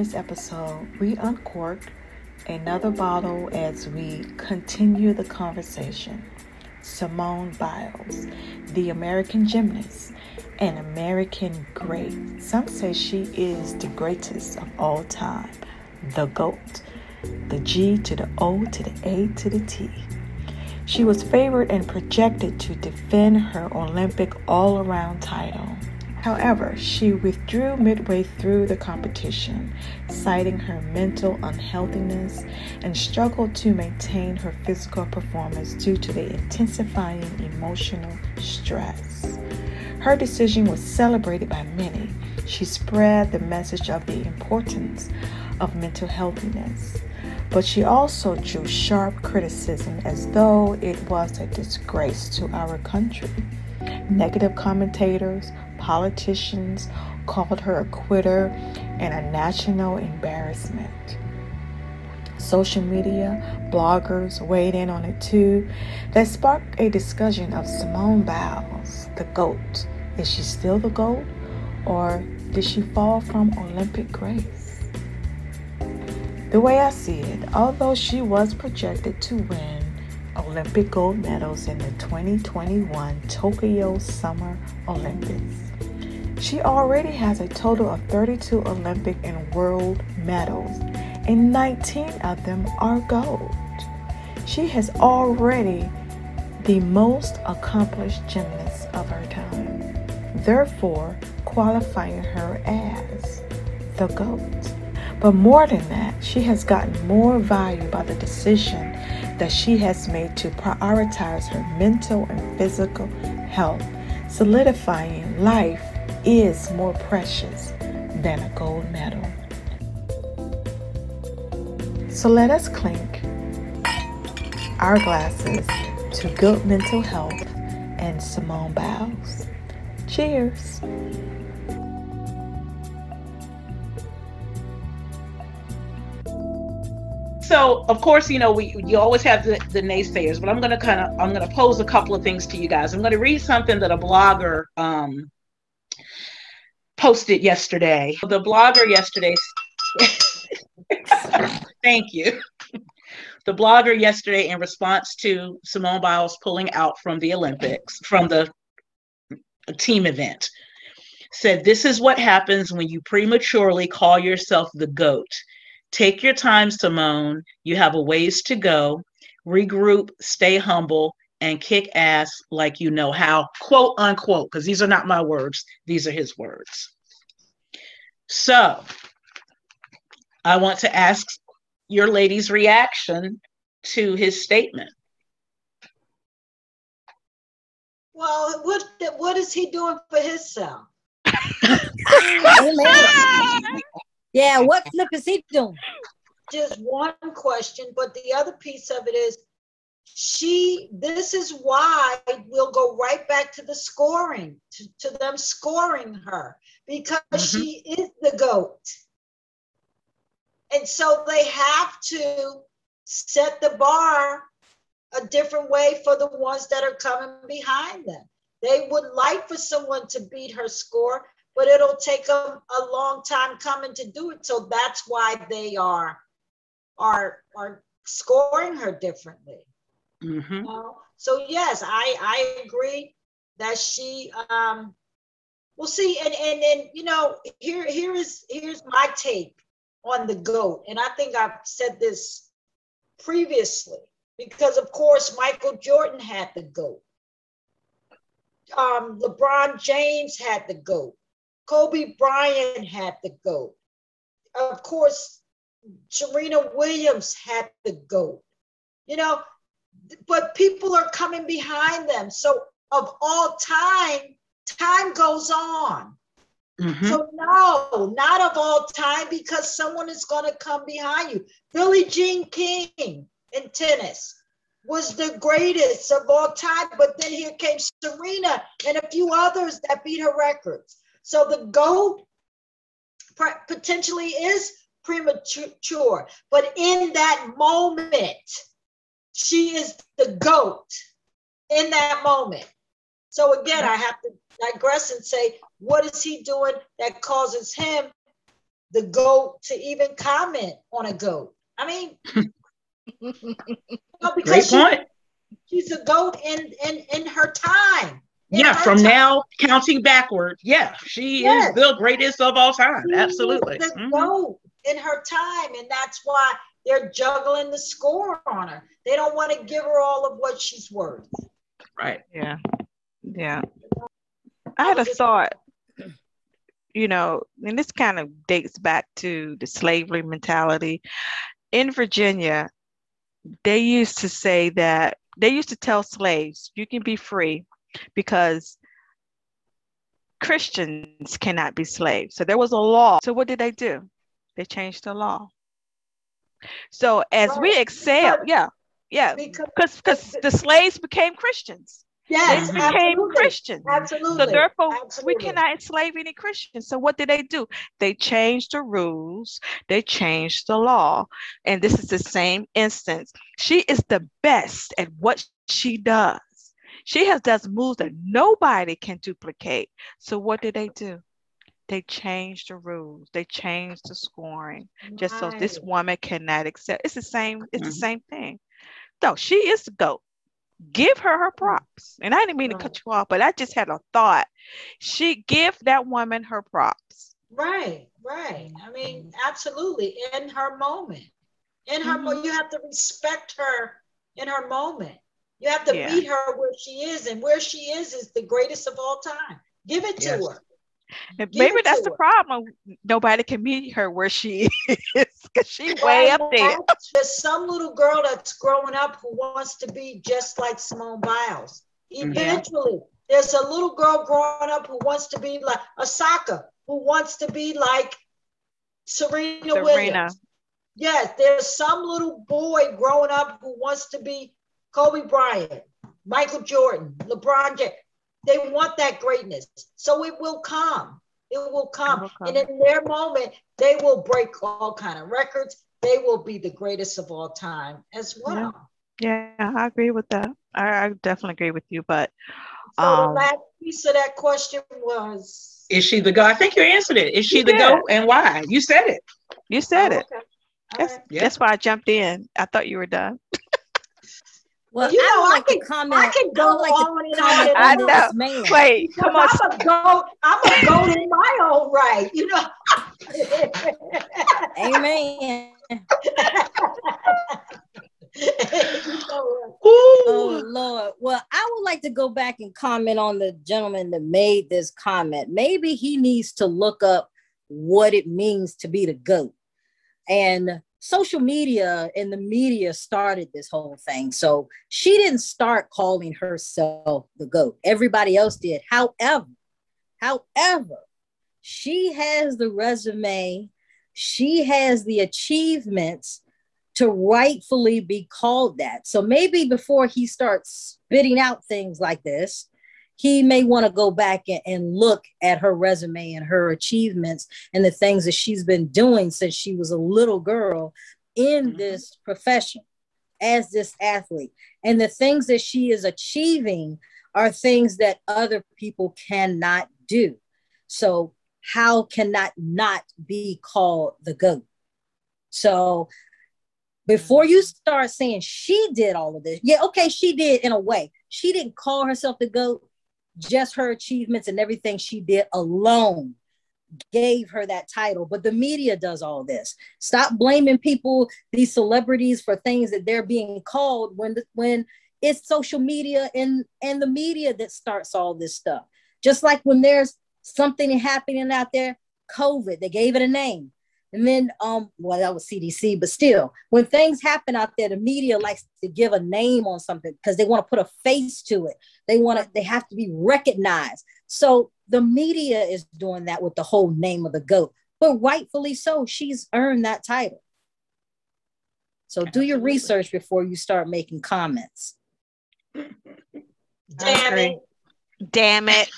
this episode, we uncork another bottle as we continue the conversation. Simone Biles, the American gymnast, an American great. Some say she is the greatest of all time, the GOAT, the G to the O to the A to the T. She was favored and projected to defend her Olympic all around title. However, she withdrew midway through the competition, citing her mental unhealthiness and struggled to maintain her physical performance due to the intensifying emotional stress. Her decision was celebrated by many. She spread the message of the importance of mental healthiness, but she also drew sharp criticism as though it was a disgrace to our country. Negative commentators politicians called her a quitter and a national embarrassment. Social media, bloggers weighed in on it too. That sparked a discussion of Simone Biles, the GOAT. Is she still the GOAT? Or did she fall from Olympic grace? The way I see it, although she was projected to win Olympic gold medals in the 2021 Tokyo Summer Olympics, she already has a total of 32 Olympic and world medals, and 19 of them are gold. She has already the most accomplished gymnast of her time, therefore qualifying her as the GOAT. But more than that, she has gotten more value by the decision that she has made to prioritize her mental and physical health, solidifying life is more precious than a gold medal. So let us clink our glasses to good mental health and Simone Biles. Cheers. so of course you know we you always have the, the naysayers but i'm going to kind of i'm to pose a couple of things to you guys i'm going to read something that a blogger um, posted yesterday. The blogger yesterday. Thank you. The blogger yesterday, in response to Simone Biles pulling out from the Olympics, from the team event, said, This is what happens when you prematurely call yourself the GOAT. Take your time, Simone. You have a ways to go. Regroup, stay humble, and kick ass like you know how, quote unquote, because these are not my words, these are his words. So I want to ask your lady's reaction to his statement. Well, what what is he doing for himself? yeah, what flip is he doing? Just one question, but the other piece of it is she this is why we'll go right back to the scoring to, to them scoring her because mm-hmm. she is the goat. And so they have to set the bar a different way for the ones that are coming behind them. They would like for someone to beat her score but it'll take them a long time coming to do it. So that's why they are are are scoring her differently Mm-hmm. Know? So yes, I I agree that she um well see and and and you know here here is here's my take on the goat and I think I've said this previously because of course Michael Jordan had the goat. Um, LeBron James had the goat. Kobe Bryant had the goat. Of course, Serena Williams had the goat. You know, but people are coming behind them. So of all time, time goes on. Mm-hmm. So no, not of all time because someone is going to come behind you. Billie Jean King in tennis was the greatest of all time, but then here came Serena and a few others that beat her records. So the GOAT potentially is premature, but in that moment, she is the GOAT in that moment. So again, I have to digress and say, what is he doing that causes him the goat to even comment on a goat. I mean, well, Great because she, she's a goat in in in her time. In Yeah, her from time. now counting backward. Yeah, she Yes. is the greatest of all time. She Absolutely. is the Mhm. goat in her time, and that's why they're juggling the score on her. They don't want to give her all of what she's worth. Right. Yeah. Yeah. I I had a thought, you know, and this kind of dates back to the slavery mentality. In Virginia, they used to say that they used to tell slaves, you can be free because Christians cannot be slaves. So there was a law. So what did they do? They changed the law. So as we Right. excel, Because- yeah, yeah, Because because the slaves became Christians. yes, They became absolutely, Christians. absolutely. So therefore, we cannot enslave any Christians. So what did they do? They changed the rules. They changed the law. And this is the same instance. She is the best at what she does. She has does moves that nobody can duplicate. So what did they do? They changed the rules. They changed the scoring just so this woman cannot accept. It's the same. It's the Mhm. same thing. No, she is the goat. Give her her mm. props. And I didn't mean to cut you off, but I just had a thought. She give that woman her props. Right, right. I mean, mm-hmm. absolutely. In her moment, in her, mo- you mm-hmm. have to respect her in her moment. You have to Yeah. meet her where she is, and where she is is the greatest of all time. Give it to her. And Give maybe that's the her. problem. Nobody can meet her where she is because she way up there. There's some little girl that's growing up who wants to be just like Simone Biles. Eventually, there's a little girl growing up who wants to be like Osaka, who wants to be like Serena, Serena. Williams. Yes, there's some little boy growing up who wants to be Kobe Bryant, Michael Jordan, LeBron James. They want that greatness. So it will come. It will come. will And in their moment, they will break all kind of records. They will be the greatest of all time as well. Yeah, I agree with that. I, I definitely agree with you. But So Um, the last piece of that question was Is she the goat? I think you answered it. Is she You the did. goat and why? You said it. you said Oh, it. okay. All That's, right. Yeah. that's why I jumped in. I thought you were done. Well, You I know, would I like can- comment. I can would go like on to and on I on know. man. Wait, come on. I'm a goat. I'm a goat in my own right, you know. Amen. Oh Lord. Well, I would like to go back and comment on the gentleman that made this comment. Maybe he needs to look up what it means to be the goat. And social media and the media started this whole thing. So she didn't start calling herself the goat. Everybody else did. However, however, she has the resume, she has the achievements to rightfully be called that. So maybe before he starts spitting out things like this, he may want to go back and, and look at her resume and her achievements and the things that she's been doing since she was a little girl in Mhm. this profession as this athlete. And the things that she is achieving are things that other people cannot do. So, how can that not be called the GOAT? So, before you start saying she did all of this, yeah, okay, she did in a way. She didn't call herself the GOAT, just her achievements and everything she did alone gave her that title. But the media does all this. Stop blaming people, these celebrities, for things that they're being called when when it's social media and and the media that starts all this stuff. Just like when there's something happening out there, COVID, they gave it a name. And then, um, well, that was CDC, but still, when things happen out there, the media likes to give a name on something because they want to put a face to it. They want to, they have to be recognized. So the media is doing that with the whole name of the goat, but rightfully so. She's earned that title. So do your research before you start making comments. Damn it. Damn it.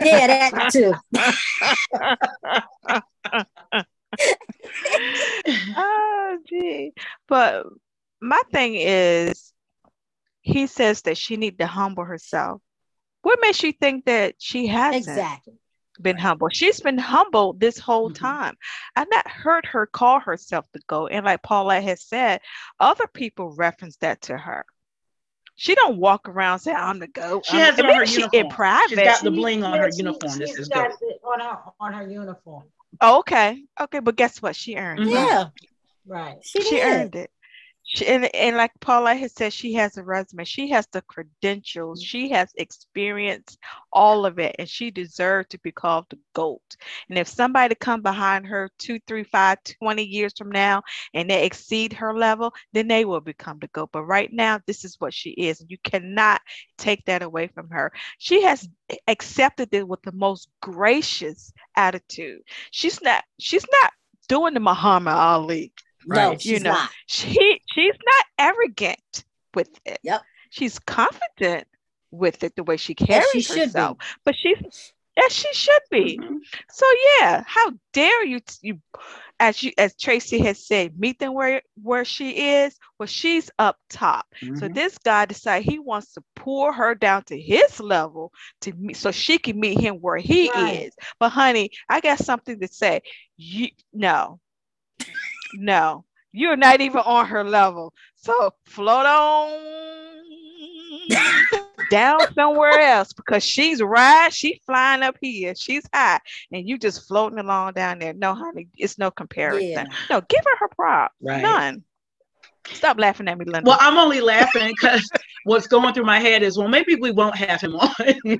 Yeah, that too. oh, gee. But my thing is, he says that she need to humble herself. What makes you think that she hasn't? Exactly. been humble. She's been humble this whole Mhm. time. I've not heard her call herself the GOAT. And like Paula has said, other people reference that to her. She don't walk around saying I'm the GOAT. She I'm-" has it on her she- uniform. in private. She's got the bling on her yeah, she- uniform. This she's is got good. it on her on her uniform. Oh, okay. Okay, but guess what? She earned it. Mhm. Yeah, Right. she, she earned it. She, and, and like Paula has said, she has a resume. She has the credentials. Mm-hmm. She has experience, all of it, and she deserves to be called the GOAT. And if somebody come behind her two, three, five, 20 years from now and they exceed her level, then they will become the GOAT. But right now, this is what she is. And you cannot take that away from her. She has accepted it with the most gracious attitude. She's not, she's not doing the Muhammad Ali No, Right. she's You know, not. she she's not arrogant with it. Yep. She's confident with it the way she carries she should herself. be. But she's as she should be. Mhm. So yeah, how dare you you as you as Tracy has said, meet them where where she is. Well, she's up top. So Mhm. this guy decided he wants to pull her down to his level to meet, so she can meet him where he Right. is. But honey, I got something to say. You no, no, you're not even on her level. So float on down somewhere else because she's right. She's flying up here. She's high, and you just floating along down there. No, honey, it's no comparison. Yeah. No, give her her props. Right. None. Stop laughing at me, Linda. Well, I'm only laughing because what's going through my head is, well, maybe we won't have him on.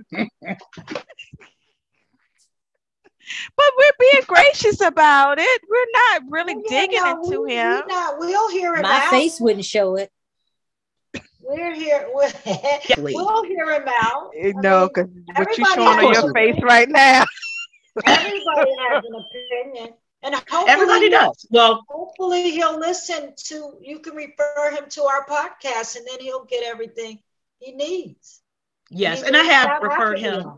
But we're being gracious about it. We're not really Well, yeah, digging no, into we, him. We not, we'll hear him My out. face wouldn't show it. We're here. We'll, we'll hear him out. Eh, I no, because what you everybody showing on your a- face right now. everybody has an opinion, and hopefully, Everybody does. Well, Hopefully, he'll listen to. You can refer him to our podcast, and then he'll get everything he needs. yes, He and I have referred rocket him.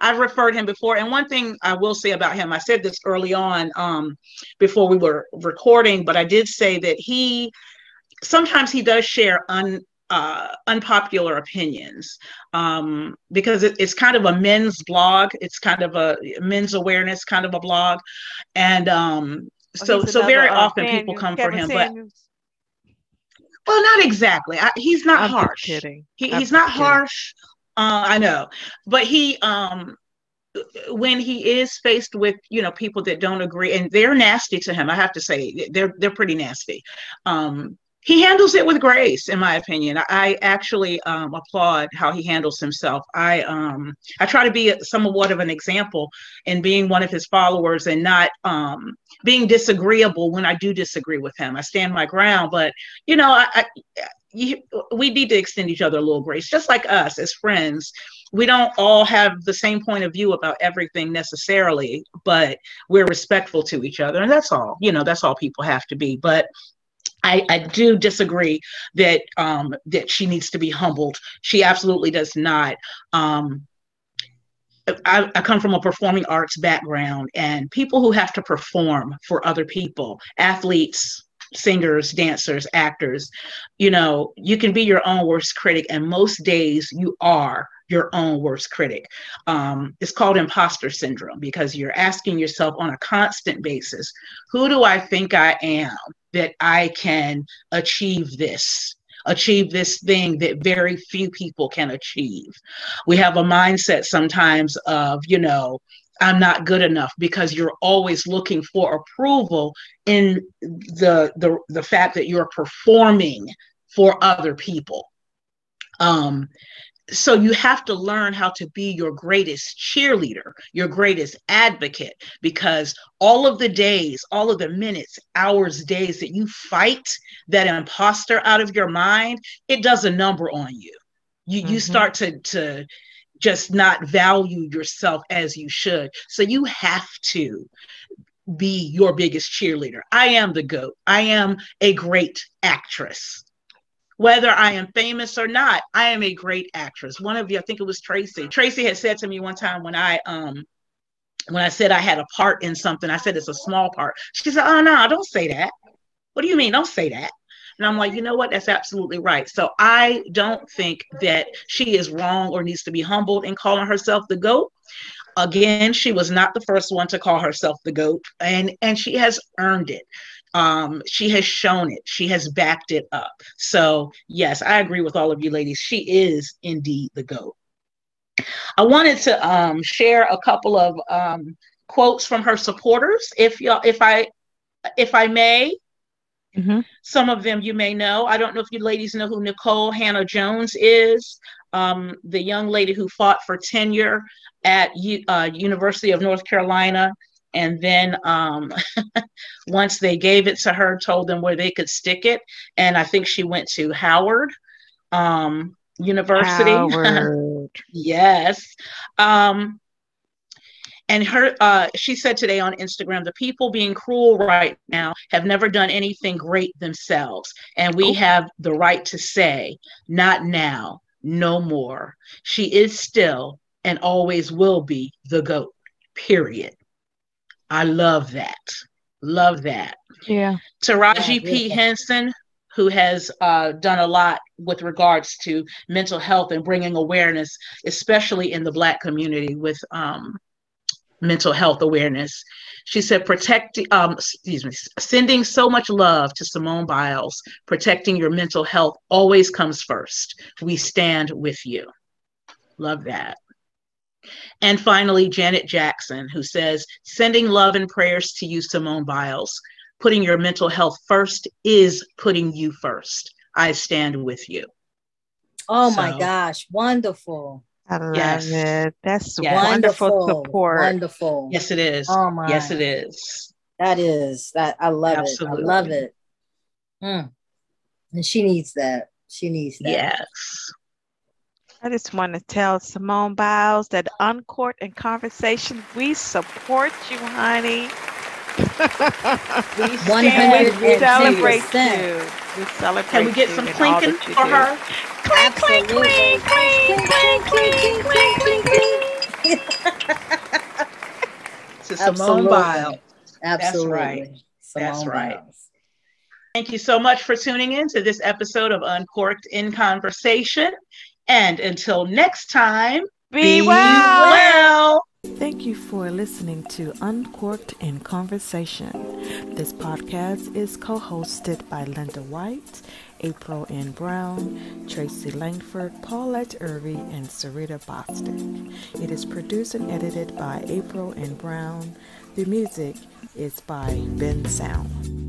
I've referred him before. And one thing I will say about him, I said this early on um, before we were recording, but I did say that he sometimes he does share un, uh, unpopular opinions um, because it, it's kind of a men's blog. It's kind of a men's awareness kind of a blog. And um, so, He's so very uh, often people come for him, but well, not exactly. I, he's not I'm harsh. kidding. He, he's not kidding. harsh. Uh, I know, but he um when he is faced with you know people that don't agree and they're nasty to him, I have to say they're they're pretty nasty. Um, he handles it with grace, in my opinion. I, actually um, applaud how he handles himself. I um I try to be somewhat of an example in being one of his followers and not um being disagreeable when I do disagree with him. I stand my ground, but you know I, I you, we need to extend each other a little grace, just like us as friends. We don't all have the same point of view about everything necessarily, but we're respectful to each other, and that's all. You know, that's all people have to be. But I, I do disagree that um, that she needs to be humbled. She absolutely does not. Um, I, I come from a performing arts background, and people who have to perform for other people, athletes, singers, dancers, actors, you know, you can be your own worst critic, and most days you are your own worst critic. Um, it's called imposter syndrome because you're asking yourself on a constant basis, who do I think I am that I can achieve this? Achieve this thing that very few people can achieve. We have a mindset sometimes of, you know, I'm not good enough because you're always looking for approval in the the the fact that you're performing for other people. Um, so you have to learn how to be your greatest cheerleader, your greatest advocate, because all of the days, all of the minutes, hours, days that you fight that imposter out of your mind, it does a number on you. You you Mhm. start to to just not value yourself as you should. So you have to be your biggest cheerleader. I am the GOAT. I am a great actress. Whether I am famous or not, I am a great actress. One of you, I think it was Tracy. Tracy had said to me one time when I um when I said I had a part in something, I said it's a small part. She said, "Oh no, don't say that." What do you mean? Don't say that. And I'm like, you know what? That's absolutely right. So I don't think that she is wrong or needs to be humbled in calling herself the GOAT. again, she was not the first one to call herself the GOAT, and, and she has earned it. Um, she has shown it, she has backed it up. So, yes, I agree with all of you ladies. She is indeed the GOAT. I wanted to um, share a couple of um, quotes from her supporters, if y'all, if I, if I may. Mm-hmm. Some of them you may know. I don't know if you ladies know who Nikole Hannah-Jones is, um, the young lady who fought for tenure at U- uh, University of North Carolina, and then um, once they gave it to her, told them where they could stick it, and I think she went to Howard um, University. Howard. yes. Um, and her, uh, she said today on Instagram, the people being cruel right now have never done anything great themselves. And we Oh. have the right to say, not now, no more. She is still and always will be the GOAT, period. I love that. Love that. Yeah. Taraji Yeah, P. yeah. Henson, who has uh, done a lot with regards to mental health and bringing awareness, especially in the Black community with um, mental health awareness. She said, protecting, um, excuse me, sending so much love to Simone Biles, protecting your mental health always comes first. We stand with you. Love that. And finally, Janet Jackson, who says, sending love and prayers to you, Simone Biles. Putting your mental health first is putting you first. I stand with you. Oh my gosh, wonderful. I love Yes. it. That's Yes. wonderful Wonderful. support. Wonderful. Yes, it is. Oh my. Yes, it is. That is that I love Absolutely. it. I love it. Mm. And she needs that. She needs that. Yes. I just want to tell Simone Biles that Uncorked in Conversation, we support you, honey. We One stand hundred with We celebrate 110%. you. We celebrate Can we get you some and all clinking that you for do. her? Absolutely. To Simone Biles. Absolutely. That's right. That's right. Biles. Thank you so much for tuning in to this episode of Uncorked in Conversation. And until next time, Be, well. well. Thank you for listening to Uncorked in Conversation. This podcast is co hosted by Linda White, April N. Brown, Tracy Langford, Paulette Irving, and Sarita Bostic. It is produced and edited by April N. Brown. The music is by Bensound.